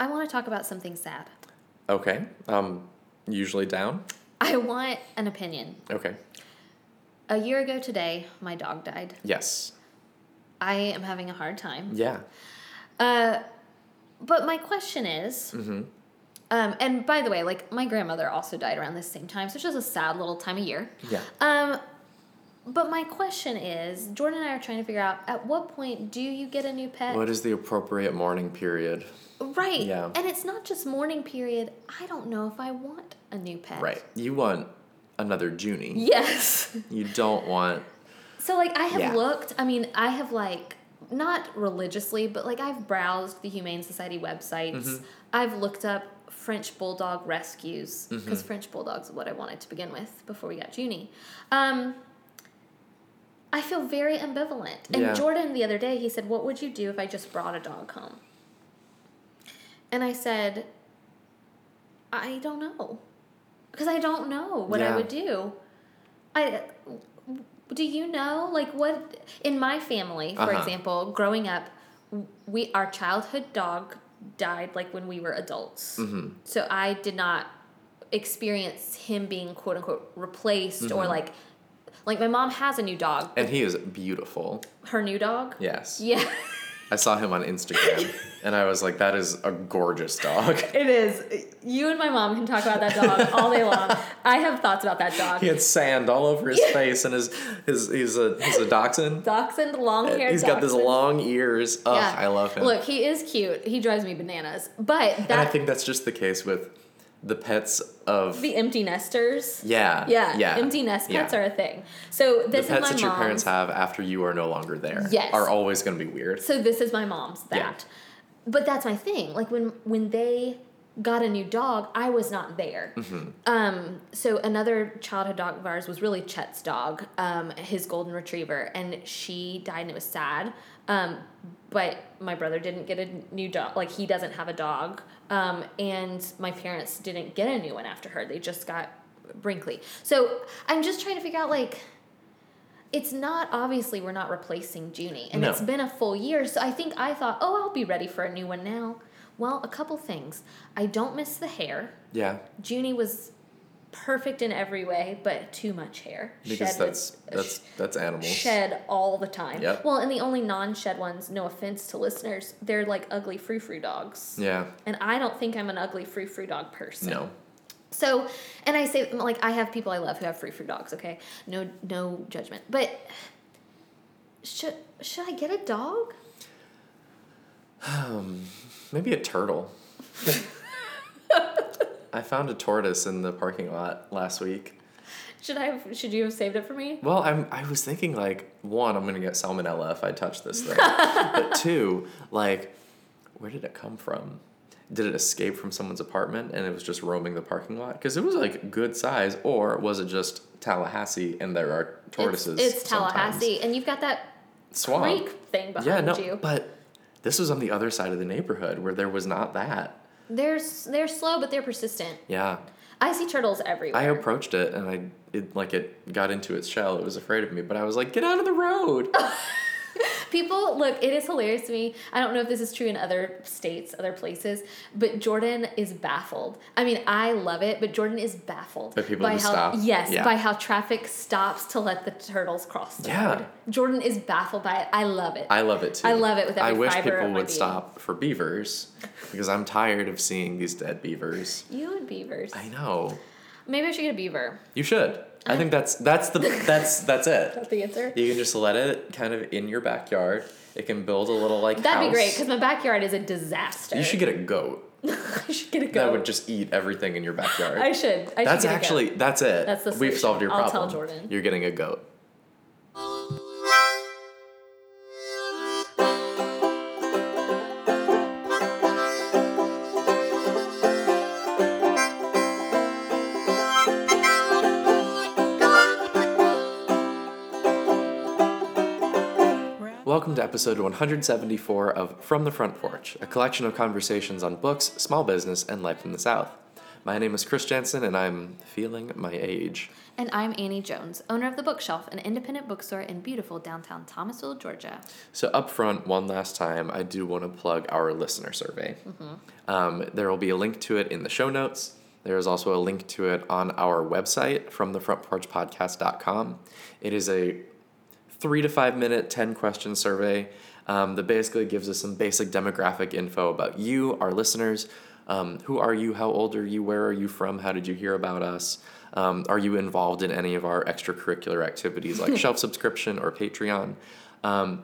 I want to talk about something sad. Okay. Um, usually down. I want an opinion. Okay. A year ago today, my dog died. Yes. I am having a hard time. Yeah. Uh, but my question is, Mm-hmm. um, and by the way, like my grandmother also died around this same time, so it's just a sad little time of year. Yeah. Um, but my question is, Jordan and I are trying to figure out at what point do you get a new pet? What is the appropriate mourning period? Right. Yeah. And it's not just mourning period. I don't know if I want a new pet. Right. You want another Junie. Yes. You don't want. So like I have Yeah. looked, I mean, I have like not religiously, but like I've browsed the Humane Society websites. Mm-hmm. I've looked up French bulldog rescues Mm-hmm. because French bulldogs are what I wanted to begin with before we got Junie. Um I feel very ambivalent. And Yeah. Jordan the other day he said, "What would you do if I just brought a dog home?" And I said, "I don't know." Because I don't know what I would do. I do you know like what in my family for Uh-huh. example growing up we our childhood dog died like when we were adults Mm-hmm. so i did not experience him being quote unquote replaced Mm-hmm. or like like my mom has a new dog And he is beautiful. her new dog Yes. yeah I saw him on Instagram, and I was like, "That is a gorgeous dog." it is you and my mom can talk about that dog all day long i have thoughts about that dog He had sand all over his face, and his his he's a he's a dachshund. dachshund long haired He's got these long ears. Ugh, I love him. look he is cute he drives me bananas but that and I think that's just the case with the pets of the empty nesters yeah Yeah, yeah empty nest pets yeah. are a thing. So the pets is my that your parents have after you are no longer there Yes. are always going to be weird. So this is my mom's that. Yeah. But that's my thing. Like when when they got a new dog, I was not there. Mm-hmm. Um, so another childhood dog of ours was really Chet's dog, um, his golden retriever, and she died and it was sad. Um, but my brother didn't get a new dog. Like he doesn't have a dog. Um, and my parents didn't get a new one after her. They just got Brinkley. So I'm just trying to figure out like it's not obviously we're not replacing Junie, and No. it's been a full year. So I think I thought, oh, I'll be ready for a new one now. Well, a couple things. I don't miss the hair. Yeah, Junie was perfect in every way, but too much hair. because Shed that's with- that's that's animals. shed all the time. Yep. Well, and the only non-shed ones, no offense to listeners, they're like ugly frou frou dogs. Yeah, And I don't think I'm an ugly frou frou dog person. no. So, and I say like I have people I love who have free free dogs. Okay, no no judgment, but should should I get a dog? Um, Maybe a turtle. I found a tortoise in the parking lot last week. Should I have, should you have saved it for me? Well, I'm I was thinking like one, I'm gonna get salmonella if I touch this thing. but two, like, where did it come from? Did it escape from someone's apartment and it was just roaming the parking lot? Because it was like good size, or was it just Tallahassee and there are tortoises? It's, it's sometimes? Tallahassee, and you've got that Swamp. thing behind Yeah, no, you. but this was on the other side of the neighborhood where there was not that. They're they're slow, but they're persistent. Yeah, I see turtles everywhere. I approached it and I it like it got into its shell. It was afraid of me, but I was like, "Get out of the road!" People look, it is hilarious to me. I don't know if this is true in other states, other places, but Jordan is baffled. I mean, I love it, but Jordan is baffled by how stop? yes, Yeah. by how traffic stops to let the turtles cross the Yeah. road. Jordan is baffled by it. I love it. I love it too. I love it with I every wish fiber people of my would stop for beavers because I'm tired of seeing these dead beavers. you and beavers. I know. Maybe I should get a beaver. You should. I think that's that's the that's that's it. That's the answer. You can just let it kind of in your backyard. It can build a little like That'd be great because my backyard is a disaster. You should get a goat I should get a goat. that would just eat everything in your backyard. I should. I that's should get a actually goat. that's it. That's the We've solution. solved your I'll problem. tell Jordan. You're getting a goat. Episode 174 of From the Front Porch, a collection of conversations on books, small business, and life in the South. My name is Chris Jensen, and I'm feeling my age. And I'm Annie Jones, owner of The Bookshelf, an independent bookstore in beautiful downtown Thomasville, Georgia. So, up front, one last time, I do want to plug our listener survey. Um, there will be a link to it in the show notes. There is also a link to it on our website from thefrontporchpodcast.com. It is a three to five minute, 10 question survey um, that basically gives us some basic demographic info about you, our listeners. Um, who are you? How old are you? Where are you from? How did you hear about us? Um, are you involved in any of our extracurricular activities like shelf subscription or Patreon? Um,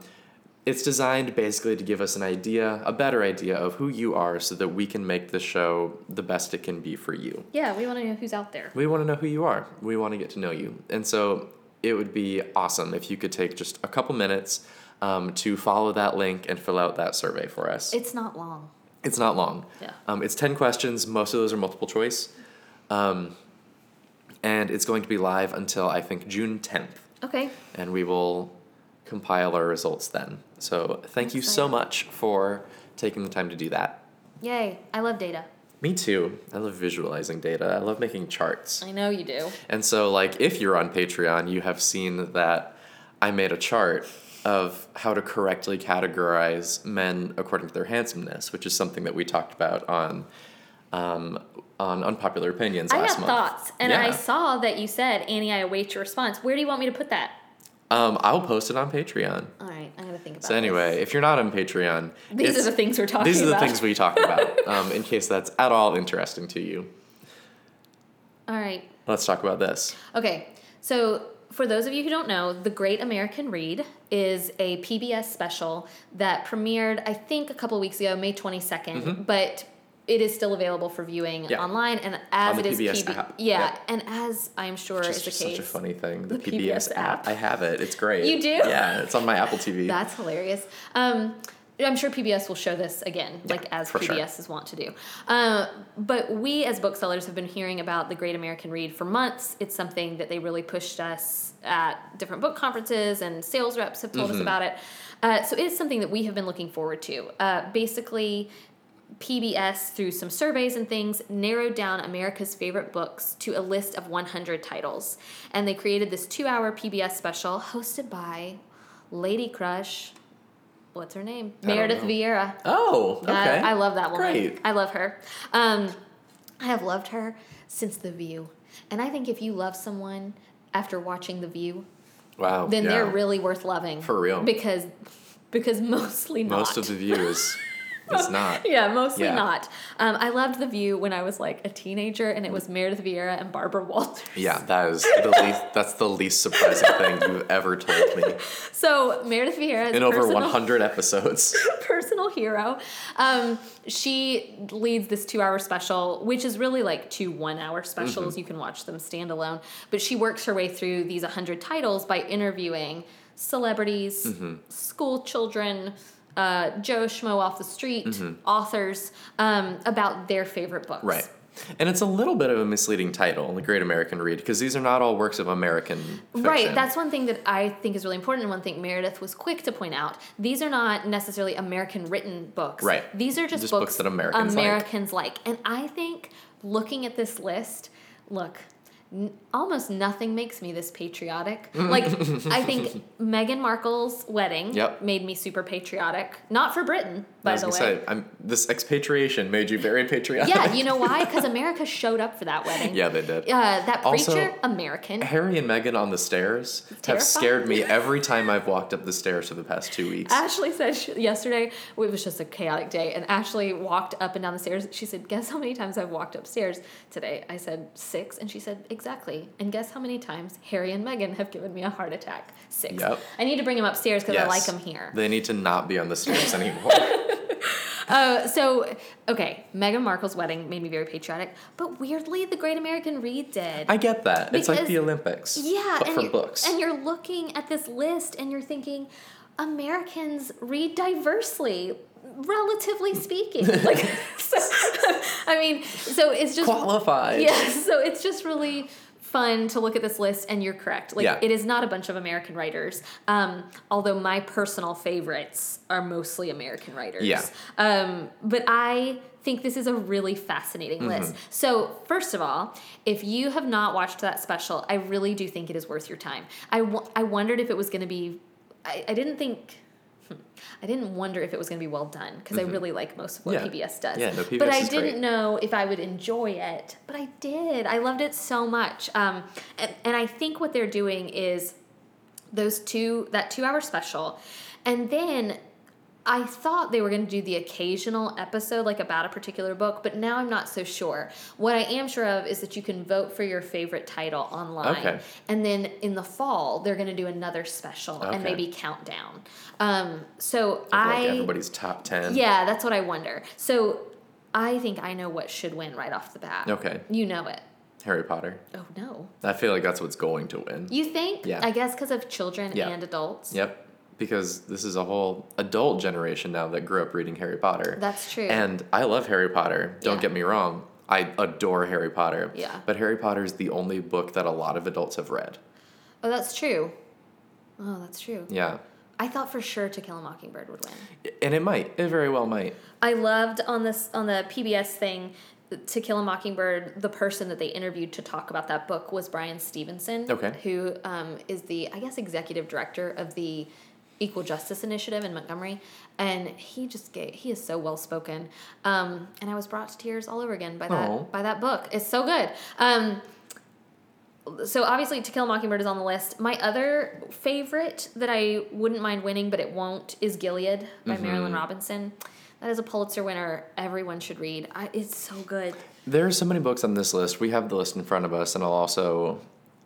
it's designed basically to give us an idea, a better idea of who you are so that we can make the show the best it can be for you. Yeah, we want to know who's out there. We want to know who you are. We want to get to know you. And so it would be awesome if you could take just a couple minutes um, to follow that link and fill out that survey for us. It's not long. It's not long. Yeah. Um, it's 10 questions. Most of those are multiple choice. Um, and it's going to be live until I think June 10th. Okay. And we will compile our results then. So thank you so much for taking the time to do that. Yay. I love data. Me too. I love visualizing data. I love making charts. I know you do. And so, like, if you're on Patreon, you have seen that I made a chart of how to correctly categorize men according to their handsomeness, which is something that we talked about on um, on unpopular opinions I last have month. thoughts, and I saw that you said, Annie, I await your response. Where do you want me to put that? Um, I'll post it on Patreon. All right, I'm gonna think about So anyway, if you're not on Patreon. These are the things we're talking about. these are the about. things we talk about. Um, in case that's at all interesting to you, All right. let's talk about this. Okay, so for those of you who don't know, The Great American Read is a PBS special that premiered, I think, a couple weeks ago, May 22nd, but it is still available for viewing Mm-hmm. Yeah. online. And as it is PBS PB. Yeah, Yeah. and as I'm sure Which is is the case. such a funny thing. The, The PBS, PBS app. app. I have it. It's great. You do? Yeah, it's on my Apple TV. That's hilarious. Um, I'm sure PBS will show this again, like as PBS sure. is wont to do. Uh, but we as booksellers have been hearing about the Great American Read for months. It's something that they really pushed us at different book conferences, and sales reps have told us about it. Uh, so it is something that we have been looking forward to. Uh, basically, PBS, through some surveys and things, narrowed down America's favorite books to a list of 100 titles. And they created this two hour PBS special hosted by Lady Crush. What's her name? Meredith know. Vieira. oh, okay. That- I love that woman. Great. I love her. Um, I have loved her since The View. And I think if you love someone after watching The View, Wow. then yeah. they're really worth loving. For real. Because because mostly not. Most of the views is not. Yeah, mostly Yeah. not. Um, I loved The View when I was like a teenager, and it was Meredith Vieira and Barbara Walters. Yeah, that is the least. That's the least surprising thing you've ever told me So Meredith Vieira in over 100 episodes. personal hero. Um, she leads this two-hour special, which is really like two one-hour specials. Mm-hmm. You can watch them standalone, but she works her way through these 100 titles by interviewing celebrities, Mm-hmm. school children. Uh, Joe Schmo off the street, authors um, about their favorite books. Mm-hmm. Right. And it's a little bit of a misleading title, The Great American Read, because these are not all works of American fiction. Right, that's one thing that I think is really important, and one thing Meredith was quick to point out. These are not necessarily American written books. Right. These are just, Just books, books that Americans like. Americans like. And I think looking at this list, look, almost nothing makes me this patriotic. like, I think Meghan Markle's wedding Yep. made me super patriotic. Not for Britain, I by was the way. say, I'm, this expatriation made you very patriotic. yeah, you know why? Because America showed up for that wedding. yeah, they did. Uh, that Also- preacher, American. Harry and Meghan on the stairs have scared me every time I've walked up the stairs for the past two weeks. Ashley said she, yesterday it was just a chaotic day, and Ashley walked up and down the stairs. She said, "Guess how many times I've walked upstairs today?" I said six, and she said, "Exactly." And guess how many times Harry and Meghan have given me a heart attack? Six. Yep. I need to bring them upstairs because I like them here. They need to not be on the stairs anymore. Uh, so, okay, Meghan Markle's wedding made me very patriotic, but weirdly, the Great American Read did. I get that. it's like the Olympics. Yeah, But and for books. and you're looking at this list and you're thinking, Americans read diversely, relatively speaking. like, so, I mean, so it's just Qualified. yeah. So it's just really fun to look at this list, and you're correct. Like Yeah. it is not a bunch of American writers. Um, although my personal favorites are mostly American writers. Yeah. Um, but I think this is a really fascinating Mm-hmm. list. So first of all, if you have not watched that special, I really do think it is worth your time. I, w- I wondered if it was going to be. I, I didn't think. Hmm, I didn't wonder if it was going to be well done because I really like most of what Mm-hmm. Yeah. PBS does. Yeah, no, PBS but I didn't great. know if I would enjoy it, but I did. I loved it so much. Um, and, and I think what they're doing is those two that two hour special, and then I thought they were going to do the occasional episode like about a particular book, but now I'm not so sure. What I am sure of is that you can vote for your favorite title online. Okay. And then in the fall, they're going to do another special Okay. and maybe countdown. Um, so Of, I like everybody's top ten. yeah, that's what I wonder. So I think I know what should win right off the bat. Okay. You know it. Harry Potter. Oh no. I feel like that's what's going to win. You think? Yeah. I guess because of children Yeah. and adults. Yep. Because this is a whole adult generation now that grew up reading Harry Potter. That's true. And I love Harry Potter. Don't Yeah. get me wrong. I adore Harry Potter. Yeah. But Harry Potter is the only book that a lot of adults have read. Oh, that's true. Oh, that's true. Yeah. I thought for sure To Kill a Mockingbird would win. And it might. It very well might. I loved on this on the PBS thing. To Kill a Mockingbird, the person that they interviewed to talk about that book was Bryan Stevenson, Okay. who um, is the, I guess, executive director of the Equal Justice Initiative in Montgomery, and he just gave, he is so well spoken, um, and I was brought to tears all over again by that Aw. by that book. It's so good. Um, so obviously, To Kill a Mockingbird is on the list. My other favorite that I wouldn't mind winning, but it won't, is Gilead by Marilynne Robinson. That is a Pulitzer winner. Everyone should read. I, it's so good. There are so many books on this list. We have the list in front of us, and I'll also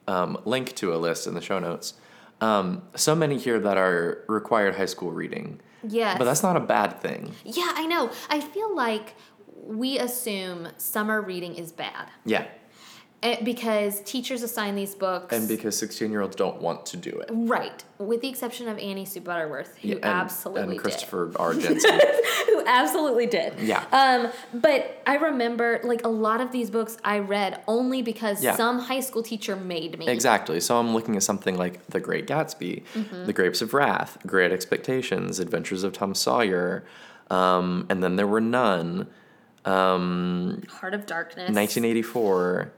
um, link to a list in the show notes. Um, so many here that are required high school reading. Yes. But that's not a bad thing. yeah, I know. I feel like we assume summer reading is bad Yeah. Eh, because teachers assign these books. And because 16 year olds don't want to do it. right, with the exception of Annie Sue Butterworth, who Yeah, and, absolutely and Christopher R. Jensen. Who absolutely did. Yeah. Um, but I remember like a lot of these books I read only because Yeah. some high school teacher made me. exactly. So I'm looking at something like The Great Gatsby, Mm-hmm. The Grapes of Wrath, Great Expectations, Adventures of Tom Sawyer, um, and then there were none. Um, Heart of Darkness. 1984,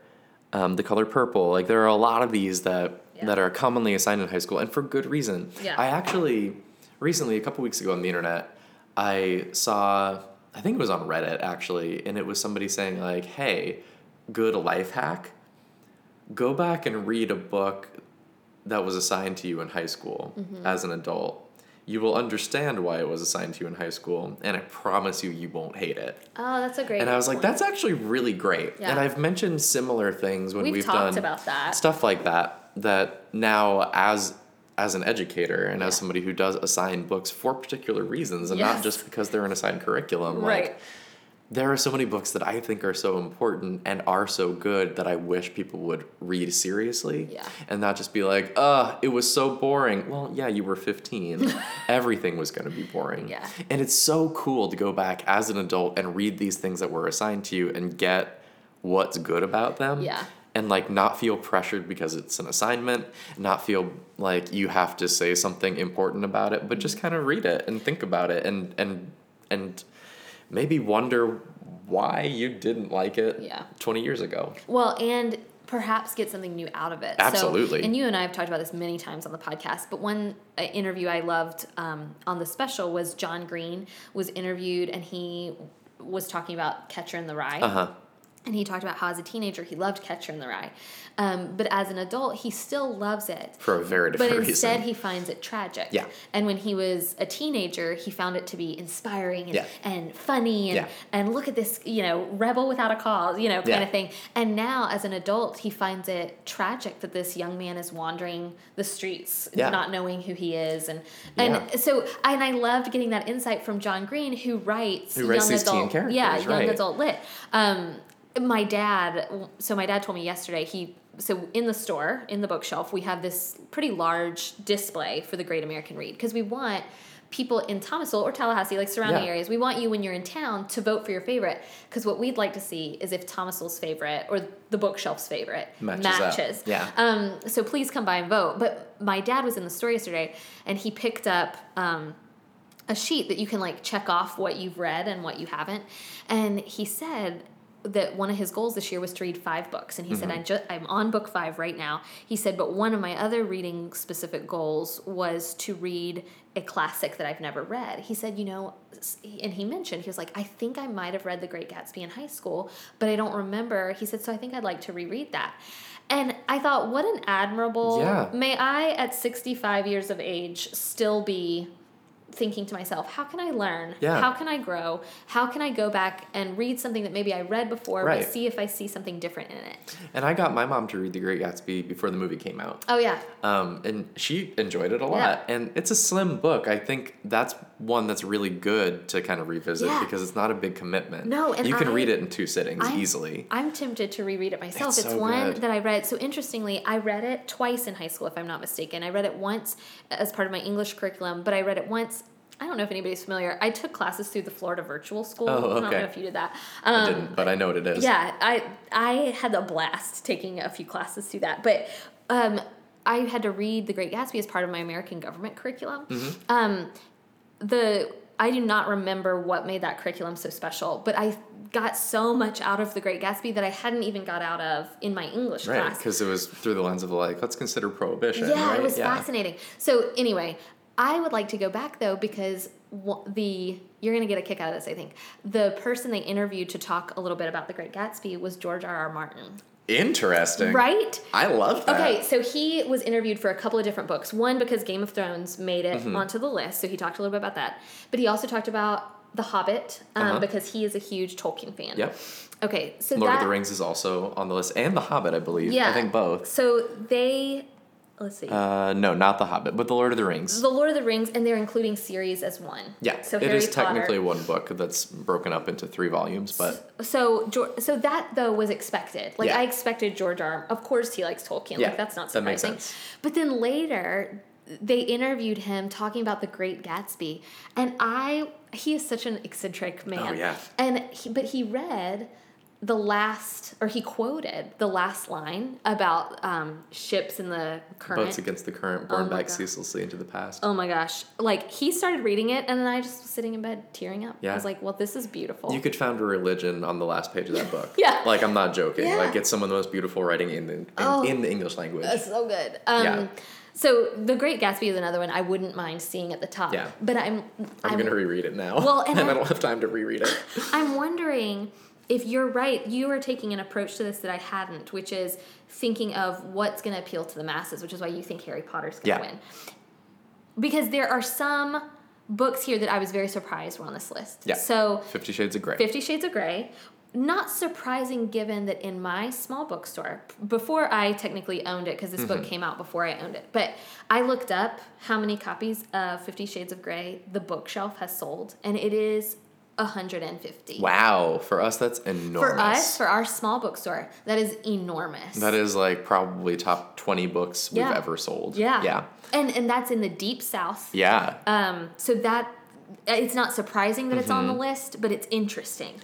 um, The Color Purple. Like there are a lot of these that Yeah. that are commonly assigned in high school, and for good reason. Yeah. I actually recently, a couple weeks ago on the internet, I saw. I think it was on Reddit actually, and it was somebody saying like, "Hey, good life hack. Go back and read a book that was assigned to you in high school Mm-hmm. as an adult." You will understand why it was assigned to you in high school, and I promise you, you won't hate it. Oh, that's a great. And I was like, point. that's actually really great. Yeah. And I've mentioned similar things when We've we've, talked done about that. stuff like that. That now, as as an educator and as somebody who does assign books for particular reasons, and Yes. not just because they're an assigned curriculum, Right. like there are so many books that I think are so important and are so good that I wish people would read seriously. Yeah. And not just be like, uh, it was so boring. Well, yeah, you were 15. Everything was going to be boring. Yeah. And it's so cool to go back as an adult and read these things that were assigned to you and get what's good about them. Yeah. And like not feel pressured because it's an assignment, not feel like you have to say something important about it, but just kind of read it and think about it and and and maybe wonder why you didn't like it Yeah. 20 years ago. Well, and perhaps get something new out of it. Absolutely. So, and you and I have talked about this many times on the podcast, but one uh, interview I loved um, on the special was John Green was interviewed and he was talking about Catcher in the Rye. Uh-huh. And he talked about how as a teenager he loved Catcher in the Rye. Um, but as an adult, he still loves it. For a very different reason. But instead, reason. he finds it tragic. Yeah. And when he was a teenager, he found it to be inspiring and, Yeah. and funny and, Yeah. and look at this, you know, rebel without a cause, you know, kind Yeah. of thing. And now, as an adult, he finds it tragic that this young man is wandering the streets, Yeah. not knowing who he is, and and so and I loved getting that insight from John Green, who writes Who writes young these teen adult, characters, yeah, young right. adult lit. Um, my dad, so my dad told me yesterday he. So in the store, in the bookshelf, we have this pretty large display for the Great American Read because we want people in Thomasville or Tallahassee, like surrounding Yeah. areas, we want you when you're in town to vote for your favorite. Because what we'd like to see is if Thomasville's favorite or the bookshelf's favorite Matches up. Yeah. Um, so please come by and vote. But my dad was in the store yesterday, and he picked up. Um, a sheet that you can like check off what you've read and what you haven't. And he said that one of his goals this year was to read five books. And he said, mm-hmm. I just, I'm on book five right now. He said, but one of my other reading specific goals was to read a classic that I've never read. He said, you know, and he mentioned, he was like, I think I might have read The Great Gatsby in high school, but I don't remember. He said, so I think I'd like to reread that. And I thought, what an admirable, Yeah. may I at 65 years of age still be thinking to myself, how can I learn? Yeah. How can I grow? How can I go back and read something that maybe I read before, Right. but see if I see something different in it? And I got my mom to read The Great Gatsby before the movie came out. Oh yeah, Um, and she enjoyed it a lot. And it's a slim book. I think that's one that's really good to kind of revisit Yeah. because it's not a big commitment. No, and you can I- read it in two sittings I'm- easily. I'm tempted to reread it myself. It's It's, so one good. that I read. So interestingly, I read it twice in high school, if I'm not mistaken. I read it once as part of my English curriculum, but I read it once. I don't know if anybody's familiar. I took classes through the Florida Virtual School. Oh, okay. I don't know if you did that. I Um, didn't, but I know what it is. Yeah, I I had a blast taking a few classes through that, but um, I had to read The Great Gatsby as part of my American government curriculum. Mm-hmm. Um, the I do not remember what made that curriculum so special, but I got so much out of The Great Gatsby that I hadn't even got out of in my English Right, class. because it was through the lens of like, let's consider prohibition. Yeah, right? it was fascinating. So anyway, I would like to go back though because the you're gonna get a kick out of this. I think the person they interviewed to talk a little bit about The Great Gatsby was George R. R. Martin. Interesting. Right? I love that. Okay, so he was interviewed for a couple of different books. One because Game of Thrones made it Mm-hmm. onto the list, so he talked a little bit about that. But he also talked about The Hobbit um, Uh-huh. because he is a huge Tolkien fan. Yep. Okay, so Lord that, of the Rings is also on the list, and The Hobbit, I believe. Yeah. I think both. So they, let's see, Uh, no, not The Hobbit, but The Lord of the Rings. The Lord of the Rings, and they're including series as one. yeah, So it Harry is Potter. technically one book that's broken up into three volumes, but So so that though was expected. Like Yeah. I expected George R. Of course he likes Tolkien. Yeah, like that's not that makes surprising. sense. But then later they interviewed him talking about the Great Gatsby, and I he is such an eccentric man. Oh, yeah. And he, but he read the last or he quoted the last line about um, ships in the current. boats against the current, born Oh back ceaselessly into the past. Oh my gosh! Like he started reading it, and then I just was sitting in bed tearing up. Yeah. I was like, "Well, this is beautiful." You could found a religion on the last page of that book. Yeah. Like I'm not joking. Yeah. Like it's some of the most beautiful writing in the in, Oh. in the English language. That's so good. Um, Yeah. So The Great Gatsby is another one I wouldn't mind seeing at the top. Yeah. But I'm I'm, gonna reread it now. Well, and and, I I- don't have time to reread it. I'm wondering if you're right. You are taking an approach to this that I hadn't, which is thinking of what's going to appeal to the masses, which is why you think Harry Potter's going to Yeah. win. Because there are some books here that I was very surprised were on this list. Yeah. So Fifty Shades of Grey. Fifty Shades of Grey. Not surprising given that in my small bookstore, before I technically owned it, because this Mm-hmm. book came out before I owned it, but I looked up how many copies of Fifty Shades of Grey the bookshelf has sold, and it is 150. Wow, for us that's enormous. For us, for our small bookstore, that is enormous. that is like probably top twenty books we've ever sold. yeah. Yeah. And and that's in the deep south. Yeah. Um, so that it's not surprising that it's on Mm-hmm. the list, but it's interesting.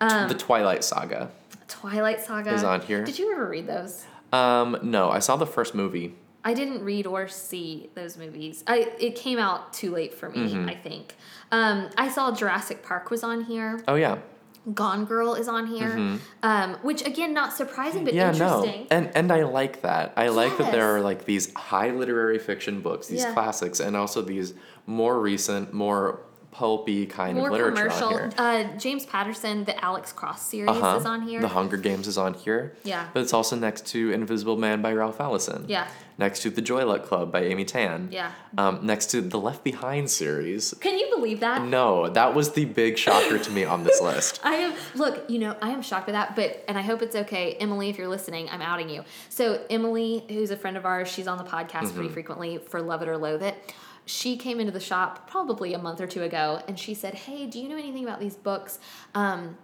Um, the Twilight Saga. Twilight Saga Is on here. Did you ever read those? Um, no, I saw the first movie. I didn't read or see those movies. I it came out too late for me. Mm-hmm. I think. Um, I saw Jurassic Park was on here. Oh yeah. Gone Girl is on here. Um, which again, not surprising, but Mm-hmm. yeah, interesting. no. And and I like that. I like that there are like these high literary fiction books, these Yeah. classics, and also these more recent, more pulpy kind More of literature commercial. on here. Uh, James Patterson, the Alex Cross series Uh-huh. is on here. The Hunger Games is on here. Yeah. But it's also next to Invisible Man by Ralph Ellison. Yeah. Next to The Joy Luck Club by Amy Tan. Yeah. Um, next to the Left Behind series. Can you believe that? No, that was the big shocker to me on this list. I am look, you know, I am shocked by that, but and I hope it's okay, Emily, if you're listening, I'm outing you. So Emily, who's a friend of ours, she's on the podcast Mm-hmm. pretty frequently for Love It or Loathe It. She came into the shop probably a month or two ago, and she said, "Hey, do you know anything about these books?" Um,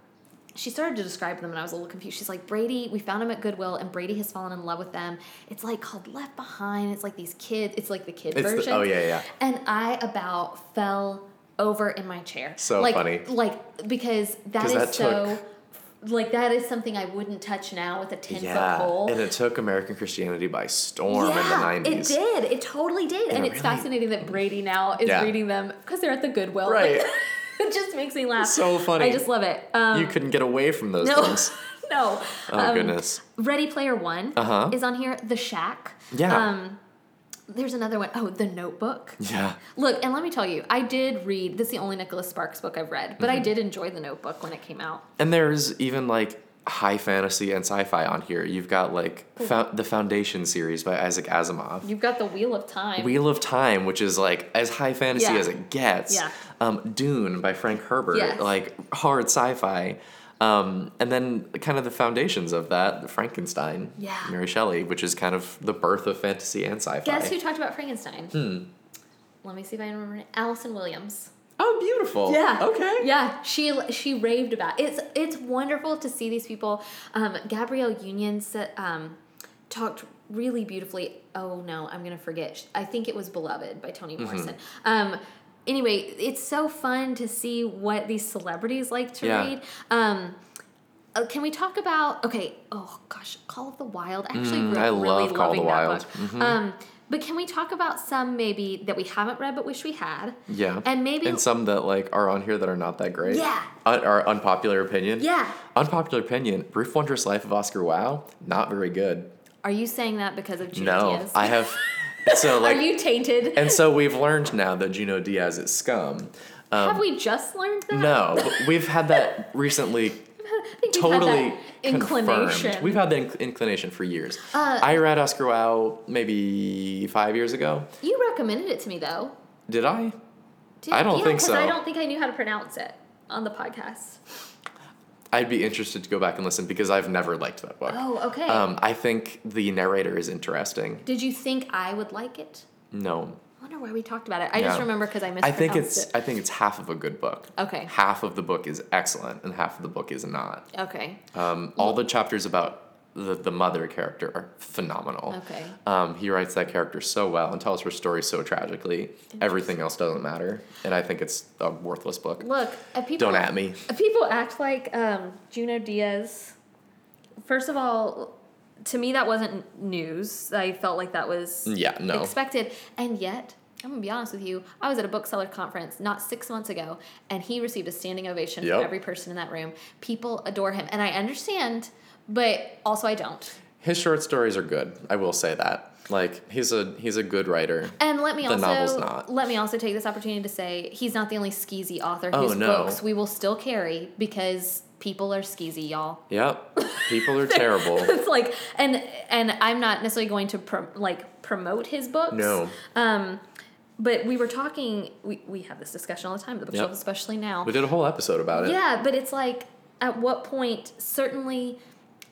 she started to describe them and I was a little confused. She's like, Brady, we found him at Goodwill and Brady has fallen in love with them. It's like called Left Behind. It's like these kids, it's like the kid It's the- version. oh, yeah, yeah. And I about fell over in my chair. So like, funny. Like, because that is that so, like, that is something I wouldn't touch now with a 10 Yeah, foot pole. and it took American Christianity by storm in the Yeah, nineties. It did. It totally did. And, it it's really- fascinating that Brady now is Yeah. reading them because they're at the Goodwill. Right. Like, it just makes me laugh. So funny. I just love it. Um, You couldn't get away from those no, things. no. Oh Um, goodness. Ready Player One Uh-huh. is on here. The Shack. Yeah. Um, there's another one. Oh, The Notebook. Yeah. Look, and let me tell you, I did read. This is the only Nicholas Sparks book I've read, but I Mm-hmm. did enjoy The Notebook when it came out. And there's even like high fantasy and sci-fi on here. You've got like fo- the Foundation series by Isaac Asimov. You've got The Wheel of Time. Wheel of Time, which is like as high fantasy Yeah. as it gets. Yeah. Um, Dune by Frank Herbert, Yes. like hard sci-fi. Um, and then kind of the foundations of that, Frankenstein, Yeah. Mary Shelley, which is kind of the birth of fantasy and sci-fi. Guess who talked about Frankenstein? Hmm. Let me see if I remember. Allison Williams. Oh, beautiful. Yeah. Okay. Yeah, she she raved about it. it's it's wonderful to see these people. Um, Gabrielle Union um, talked really beautifully. Oh no, I'm gonna forget. I think it was Beloved by Toni Mm-hmm. Morrison. Um, anyway, it's so fun to see what these celebrities like to Yeah. read. Um, uh, can we talk about okay? Oh gosh, Call of the Wild. I actually Mm, grew I up really love Call of the Wild. Mm-hmm. Um, but can we talk about some maybe that we haven't read but wish we had? Yeah. And maybe and some that like are on here that are not that great. Yeah. Un- are unpopular opinion. Yeah. Unpopular opinion. Brief Wondrous Life of Oscar Wao. Not very good. Are you saying that because of Junot no? I have. So like, Are you tainted? and so we've learned now that Junot Diaz is scum. Um, Have we just learned that? no, we've had that recently. I think we've totally that inclination. confirmed. We've had the inc- inclination for years. Uh, I read Oscar Wao maybe five years ago. you recommended it to me though. Did I? Did, I don't yeah, think so. I don't think I knew how to pronounce it on the podcast. I'd be interested to go back and listen because I've never liked that book. Oh, okay. Um, I think the narrator is interesting. Did you think I would like it? No, I wonder why we talked about it. I just remember because I missed. I think it's it. I think it's half of a good book. Okay. Half of the book is excellent, and half of the book is not. Okay. Um, all the chapters about the the mother character are phenomenal. Okay. Um, he writes that character so well and tells her story so tragically. Everything else doesn't matter, and I think it's a worthless book. Look, uh, people Don't at me. People act like um, Junot Diaz. First of all, to me that wasn't news. I felt like that was Yeah, no. expected, and yet. I'm gonna be honest with you. I was at a bookseller conference not six months ago, and he received a standing ovation Yep. from every person in that room. People adore him, and I understand, but also I don't. His short stories are good. I will say that. Like he's a he's a good writer. And let me The novel's not. let me also take this opportunity to say he's not the only skeezy author Oh, whose no. books we will still carry because people are skeezy, y'all. Yep. People are terrible. it's like and and I'm not necessarily going to pro, like promote his books. No. Um, but we were talking. We we have this discussion all the time at the bookshelf, Yep. especially now. We did a whole episode about it. Yeah, but it's like at what point? Certainly,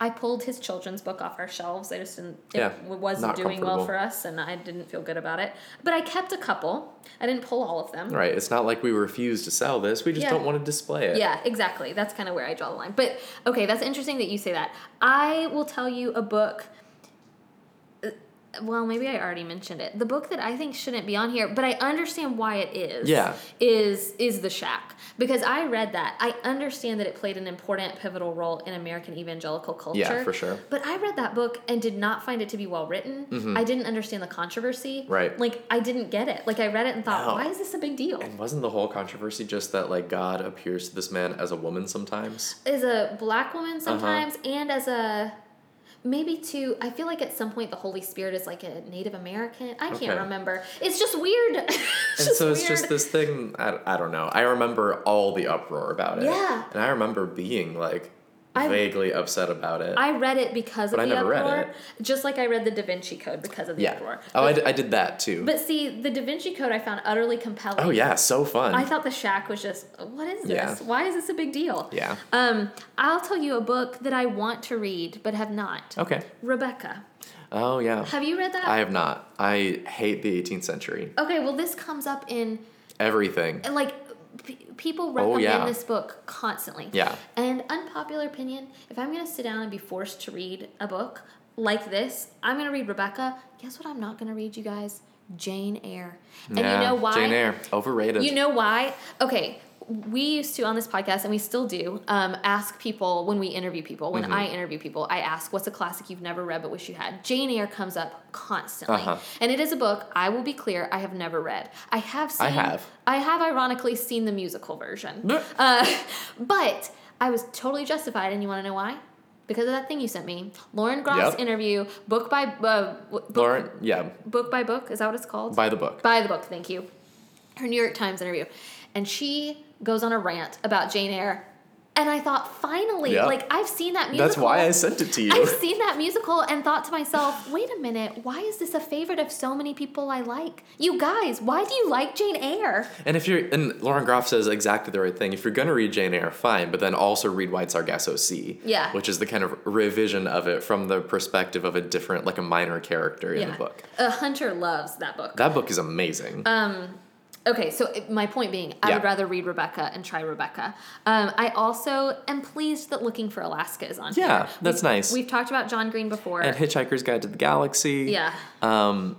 I pulled his children's book off our shelves. I just didn't. It Yeah, wasn't doing well for us, and I didn't feel good about it. But I kept a couple. I didn't pull all of them. Right. It's not like we refuse to sell this. We just Yeah. don't want to display it. Yeah, exactly. That's kind of where I draw the line. But okay, that's interesting that you say that. I will tell you a book. Well, maybe I already mentioned it. The book that I think shouldn't be on here, but I understand why it is. Yeah. Is is The Shack because I read that. I understand that it played an important, pivotal role in American evangelical culture. Yeah, for sure. But I read that book and did not find it to be well written. I didn't understand the controversy. Mm-hmm. Right. Like I didn't get it. Like I read it and thought, No. why is this a big deal? And wasn't the whole controversy just that like God appears to this man as a woman sometimes? as a black woman Uh-huh. sometimes and as a maybe too i feel like at some point the holy spirit is like a native american i can't Okay. remember it's just weird it's And just so it's weird. just this thing. I, I don't know. I remember all the uproar about it. Yeah. And I remember being like I- vaguely upset about it. i read it because But of I the never read it. just like i read the da vinci code because of the yeah. uproar Oh, I did, I did that too. but see the da vinci code i found utterly compelling oh yeah, so fun. i thought the shack was just what is this Yeah. why is this a big deal yeah. um i'll tell you a book that i want to read but have not Okay. rebecca Oh yeah. have you read that I have not. I hate the 18th century. okay well this comes up in Everything. Like p- people oh, recommend yeah. this book constantly. Yeah. And unpopular opinion, if I'm gonna sit down and be forced to read a book like this, I'm gonna read Rebecca. Guess what? I'm not gonna read you guys. Jane Eyre. And yeah, you know why? Jane Eyre, overrated. You know why? Okay, we used to on this podcast, and we still do, um, ask people when we interview people. When Mm-hmm. I interview people, I ask, "What's a classic you've never read but wish you had?" Jane Eyre comes up constantly, Uh-huh. and it is a book. I will be clear, I have never read. I have seen. I have. I have ironically seen the musical version, uh, but I was totally justified, and you want to know why? Because of that thing you sent me, Lauren Groff's Yep. interview, book by uh, book, Lauren, yeah, book by book. Is that what it's called? by the book. By the book, thank you. Her New York Times interview. And she goes on a rant about Jane Eyre. And I thought, finally, Yep. like I've seen that musical. That's why I sent it to you. I've seen that musical and thought to myself, wait a minute, why is this a favorite of so many people I like? You guys, why do you like Jane Eyre? And if you're, and Lauren Groff says exactly the right thing. If you're gonna read Jane Eyre, fine, but then also read White Sargasso Sea. Yeah. Which is the kind of revision of it from the perspective of a different, like a minor character in the book. Uh, Hunter loves that book. That book is amazing. Um, Okay, so it- my point being, I Yeah. would rather read Rebecca and try Rebecca. Um, I also am pleased that Looking for Alaska is on here. Yeah, that's We've- nice. We've talked about John Green before. and Hitchhiker's Guide to the Galaxy. yeah. Um,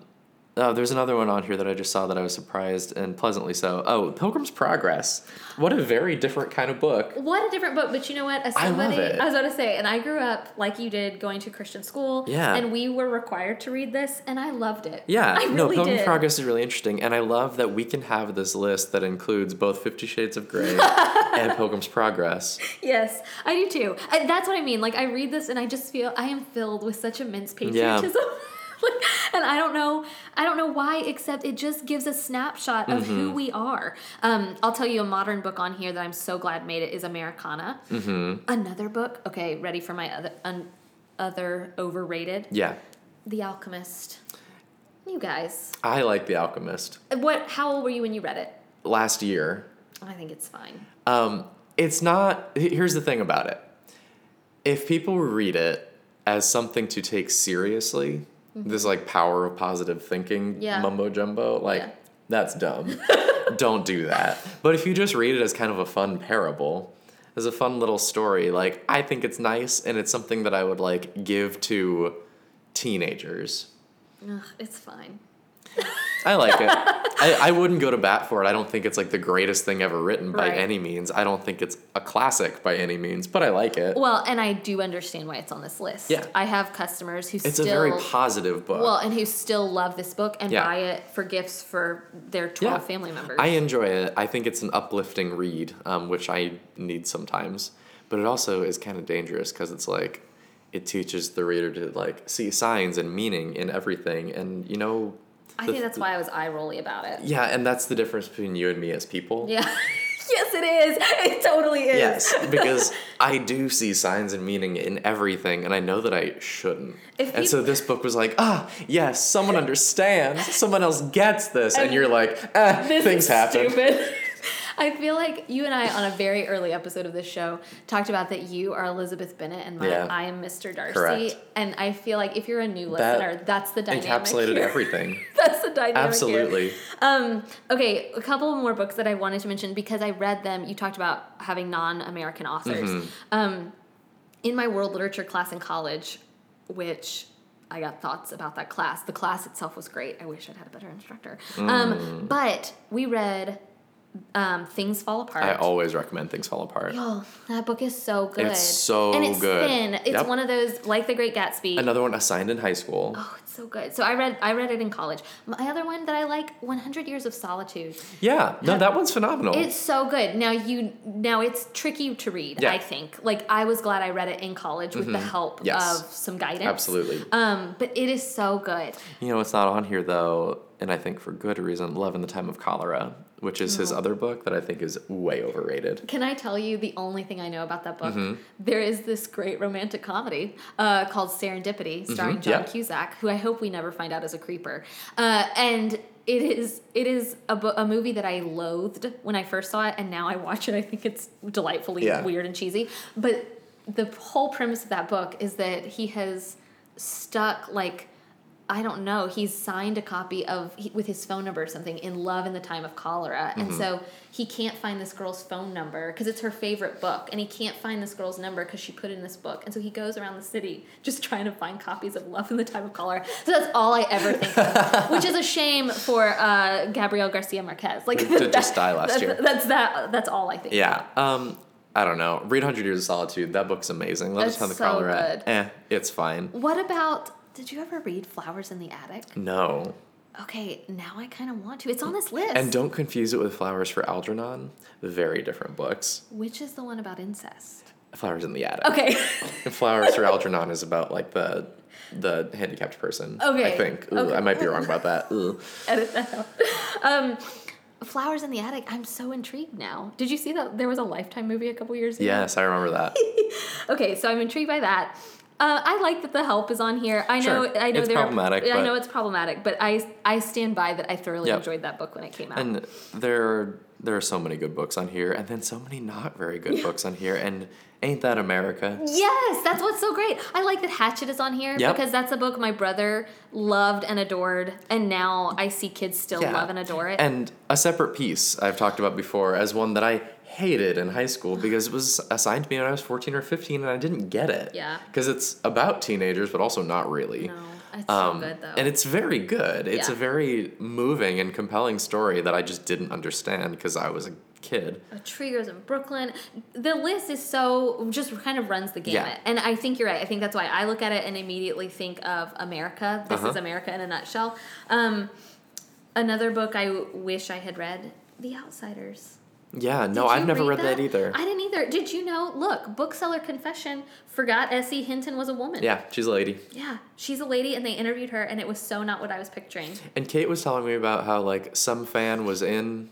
oh, there's another one on here that I just saw that I was surprised and pleasantly so. Oh, Pilgrim's Progress. What a very different kind of book. What a different book, but you know what? As I love it. I was about to say, and I grew up like you did, going to Christian school. Yeah. And we were required to read this, and I loved it. Yeah, I no, really Pilgrim's did. Progress is really interesting, and I love that we can have this list that includes both Fifty Shades of Grey and Pilgrim's Progress. Yes, I do too. And that's what I mean. Like I read this, and I just feel I am filled with such immense patriotism. Like, and I don't know, I don't know why, except it just gives a snapshot of who Mm-hmm. we are. Um, I'll tell you a modern book on here that I'm so glad made it is Americana. Mm-hmm. Another book. Okay, ready for my other un, other overrated. Yeah, The Alchemist. You guys. I like The Alchemist. What how old were you when you read it? Last year, I think it's fine. um, it's not. Here's the thing about it: if people read it as something to take seriously, this like power of positive thinking Mm-hmm. Yeah. mumbo jumbo, like Yeah. that's dumb. Don't do that. But if you just read it as kind of a fun parable, as a fun little story, like I think it's nice and it's something that I would like give to teenagers. Ugh, it's fine. I like it. I, I wouldn't go to bat for it. I don't think it's like the greatest thing ever written by Right. any means. I don't think it's a classic by any means, but I like it. Well, and I do understand why it's on this list. Yeah. I have customers who it's still a very positive book. well, and who still love this book and Yeah. buy it for gifts for their twelve family members. I enjoy it. I think it's an uplifting read, um, which I need sometimes. But it also is kind of dangerous because it's like it teaches the reader to like see signs and meaning in everything, and you know. I think that's why I was eye rolly about it. Yeah, and that's the difference between you and me as people. Yeah. yes, it is. It totally is. Yes, because I do see signs and meaning in everything, and I know that I shouldn't. If and you- so this book was like, ah, yes, someone understands, someone else gets this, and, And you're like, eh, This things is happen. Stupid. I feel like you and I on a very early episode of this show talked about that you are Elizabeth Bennet and my, Yeah. I am Mr. Darcy. Correct. And I feel like if you're a new That listener, that's the dynamic. Encapsulated here. everything. That's the dynamic. here. Absolutely. Um, okay, a couple more books that I wanted to mention because I read them. You talked about having non-American authors. Mm-hmm. Um, in my world literature class in college, which I got thoughts about that class. The class itself was great. I wish I'd had a better instructor. Mm. Um, but we read um, Things Fall Apart. I always recommend Things Fall Apart. Oh, that book is so good. It's so and it's good. thin. It's Yep. one of those like The Great Gatsby. Another one assigned in high school. Oh, it's so good. So I read I read it in college. My other one that I like, 100 Years of Solitude. Yeah, no, that one's phenomenal. It's so good. Now you now it's tricky to read, Yeah. I think. Like I was glad I read it in college with the help Mm-hmm. Yes. of some guidance. Absolutely. Um, but it is so good. You know it's not on here though, and I think for good reason, Love in the Time of Cholera, which is his other book that I think is way overrated. Can I tell you the only thing I know about that book? Mm-hmm. There is this great romantic comedy uh, called Serendipity, starring John Mm-hmm. yeah. Cusack, who I hope we never find out is a creeper. Uh, and it is it is a, bo- a movie that I loathed when I first saw it, and now I watch it. I think it's delightfully Yeah. weird and cheesy. But the whole premise of that book is that he has stuck like I don't know. He's signed a copy of he, with his phone number or something in Love in the Time of Cholera, and Mm-hmm. so he can't find this girl's phone number because it's her favorite book, and he can't find this girl's number because she put in this book, and so he goes around the city just trying to find copies of Love in the Time of Cholera. So that's all I ever think of, which is a shame for uh, Gabriel Garcia Marquez. Like Who did just die last year. That's that. That's all I think. Yeah. Um, I don't know. Read Hundred Years of Solitude. That book's amazing. Love It's is Time of Cholera. good. Eh, it's fine. What about? Did you ever read Flowers in the Attic? No. Okay, now I kind of want to. It's on this list. And don't confuse it with Flowers for Algernon. Very different books. Which is the one about incest? Flowers in the Attic. Okay. Flowers for Algernon is about like the the handicapped person. Okay, I think. Ooh, okay. I might be wrong about that. Ooh. Edit that out. Um, Flowers in the Attic. I'm so intrigued now. Did you see that there was a Lifetime movie a couple years ago? Yes, I remember that. Okay, so I'm intrigued by that. Uh, I like that the help is on here. I know. Sure. I know It's they're problematic, I but- know it's problematic, but I I stand by that. I thoroughly Yep. enjoyed that book when it came out. And there there are so many good books on here, and then so many not very good books on here. And ain't that America? Yes, that's what's so great. I like that Hatchet is on here Yep. because that's a book my brother loved and adored, and now I see kids still Yeah. love and adore it. And a separate piece I've talked about before as one that I hated in high school because it was assigned to me when I was 14 or 15 and I didn't get it. Yeah. Because it's about teenagers, but also not really. no, it's Um, so good though. And it's very good. It's Yeah. a very moving and compelling story that I just didn't understand because I was a kid. A Tree Grows in Brooklyn. The list is so just kind of runs the gamut, Yeah. and I think you're right. I think that's why I look at it and immediately think of America. This Uh-huh. is America in a nutshell. Um, another book I w- wish I had read, The Outsiders. Yeah, no, I've never read read that, either. I didn't either. Did you know? Look, bookseller confession forgot S.E. Hinton was a woman. yeah, she's a lady. Yeah, she's a lady, and they interviewed her, and it was so not what I was picturing. And Kate was telling me about how like some fan was in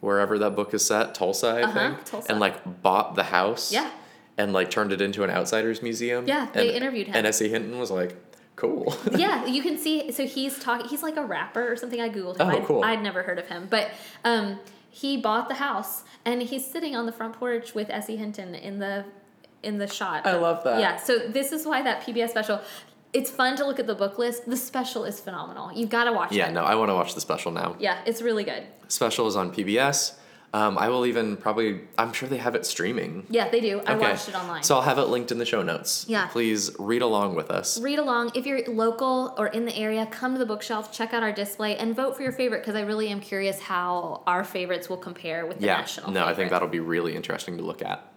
wherever that book is set, Tulsa, I Uh-huh, think, Tulsa. and like bought the house. Yeah. And like turned it into an outsiders museum. Yeah, they and, interviewed him. And S.E. Hinton was like, cool. yeah, you can see. So he's talking. He's like a rapper or something. I googled him. Oh, I'd, cool. I'd never heard of him, but um, he bought the house and he's sitting on the front porch with S.E. Hinton in the in the shot. I love that. Yeah. So this is why that PBS special. It's fun to look at the book list. The special is phenomenal. You've got to watch yeah, it. Yeah, no, I want to watch the special now. Yeah, it's really good. Special is on PBS. Um, I will even probably, I'm sure they have it streaming. Yeah, they do. I Okay. watched it online. So I'll have it linked in the show notes. Yeah. Please read along with us. read along. If you're local or in the area, come to the bookshelf, check out our display, and vote for your favorite because I really am curious how our favorites will compare with the Yeah. national. No, I think that'll be really interesting to look at.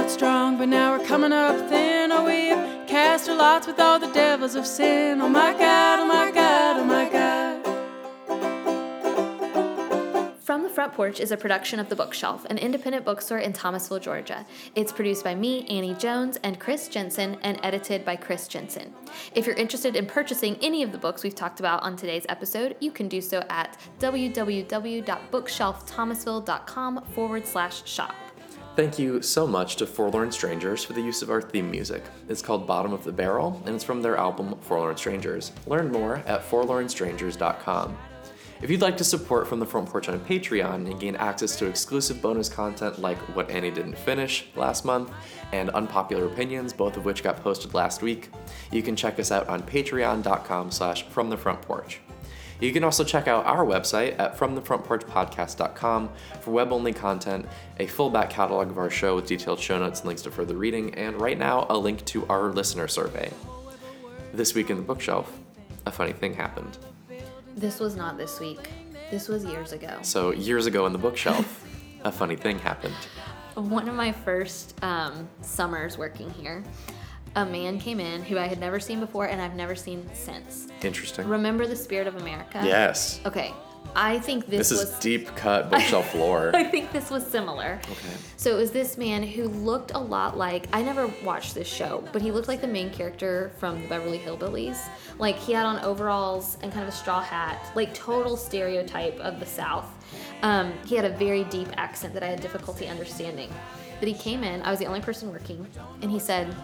Out strong, but now we're coming up thin. Oh, we've cast our lots with all the devils of sin. Oh my God, oh my God, oh my God. From the Front Porch is a production of The Bookshelf, an independent bookstore in Thomasville, Georgia. It's produced by me, Annie Jones, and Chris Jensen, and edited by Chris Jensen. If you're interested in purchasing any of the books we've talked about on today's episode, you can do so at www.bookshelfthomasville.com forward slash shop. Thank you so much to Forlorn Strangers for the use of our theme music. It's called Bottom of the Barrel, and it's from their album Forlorn Strangers. Learn more at forlornstrangers.com. If you'd like to support From the Front Porch on Patreon and gain access to exclusive bonus content like What Annie Didn't Finish last month and Unpopular Opinions, both of which got posted last week, you can check us out on patreon.com slash from the front porch. You can also check out our website at fromthefrontporchpodcast.com for web-only content, a full back catalog of our show with detailed show notes and links to further reading, and right now, a link to our listener survey. This week in the bookshelf, a funny thing happened. This was not this week. This was years ago. So, years ago in the bookshelf, a funny thing happened. One of my first um, summers working here, a man came in who I had never seen before and I've never seen since. Interesting. Remember the Spirit of America? Yes. Okay. I think this, This was is deep cut bookshelf floor. I think this was similar. Okay. So it was this man who looked a lot like I never watched this show, but he looked like the main character from the Beverly Hillbillies. Like he had on overalls and kind of a straw hat, like total stereotype of the South. Um, he had a very deep accent that I had difficulty understanding. But he came in, I was the only person working, and he said,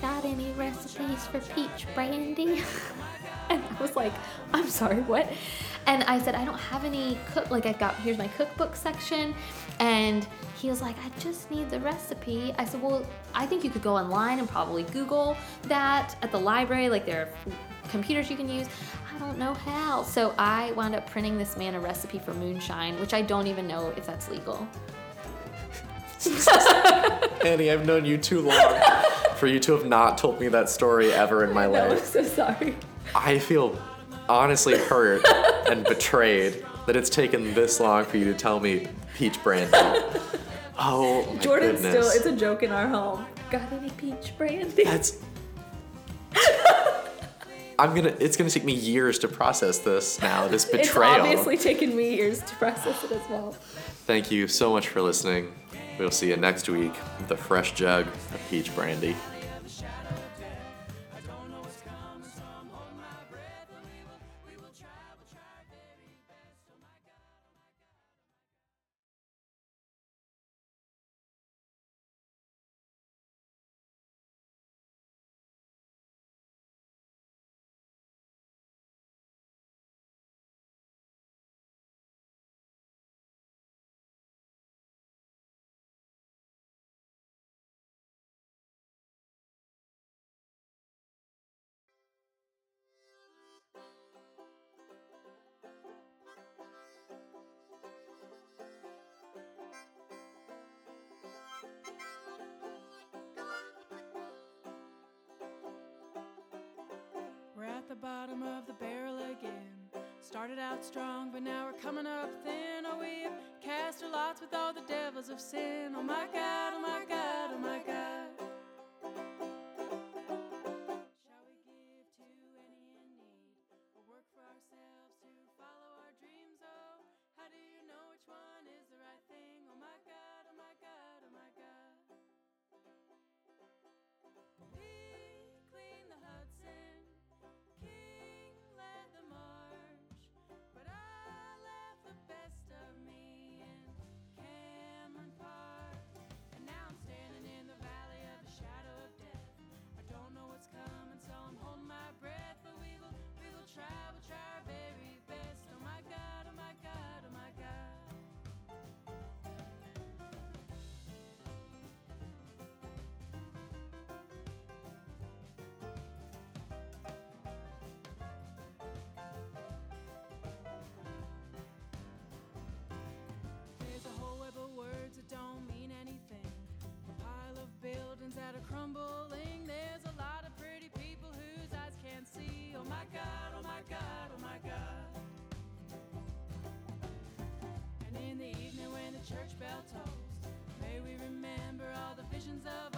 Got any recipes for peach brandy? and I was like, I'm sorry, what? And I said, I don't have any cook. Like I've got here's my cookbook section, and he was like, I just need the recipe. I said, well, I think you could go online and probably Google that at the library. Like there are computers you can use. I don't know how. So I wound up printing this man a recipe for moonshine, which I don't even know if that's legal. Annie, I've known you too long for you to have not told me that story ever in my No, I'm so sorry. I feel honestly hurt and betrayed that it's taken this long for you to tell me peach brandy. Oh my Jordan's goodness. still, it's a joke in our home. Got any peach brandy? That's. I'm gonna. It's gonna take me years to process this now. This betrayal. It's obviously taken me years to process it as well. Thank you so much for listening. We'll see you next week with a fresh jug of peach brandy. The bottom of the barrel again. Started out strong, but now we're coming up thin. Oh, we have cast our lots with all the devils of sin. Oh my God, oh my God, oh my God. stumbling. There's a lot of pretty people whose eyes can't see. Oh my God, oh my God, oh my God. And in the evening when the church bell tolls, may we remember all the visions of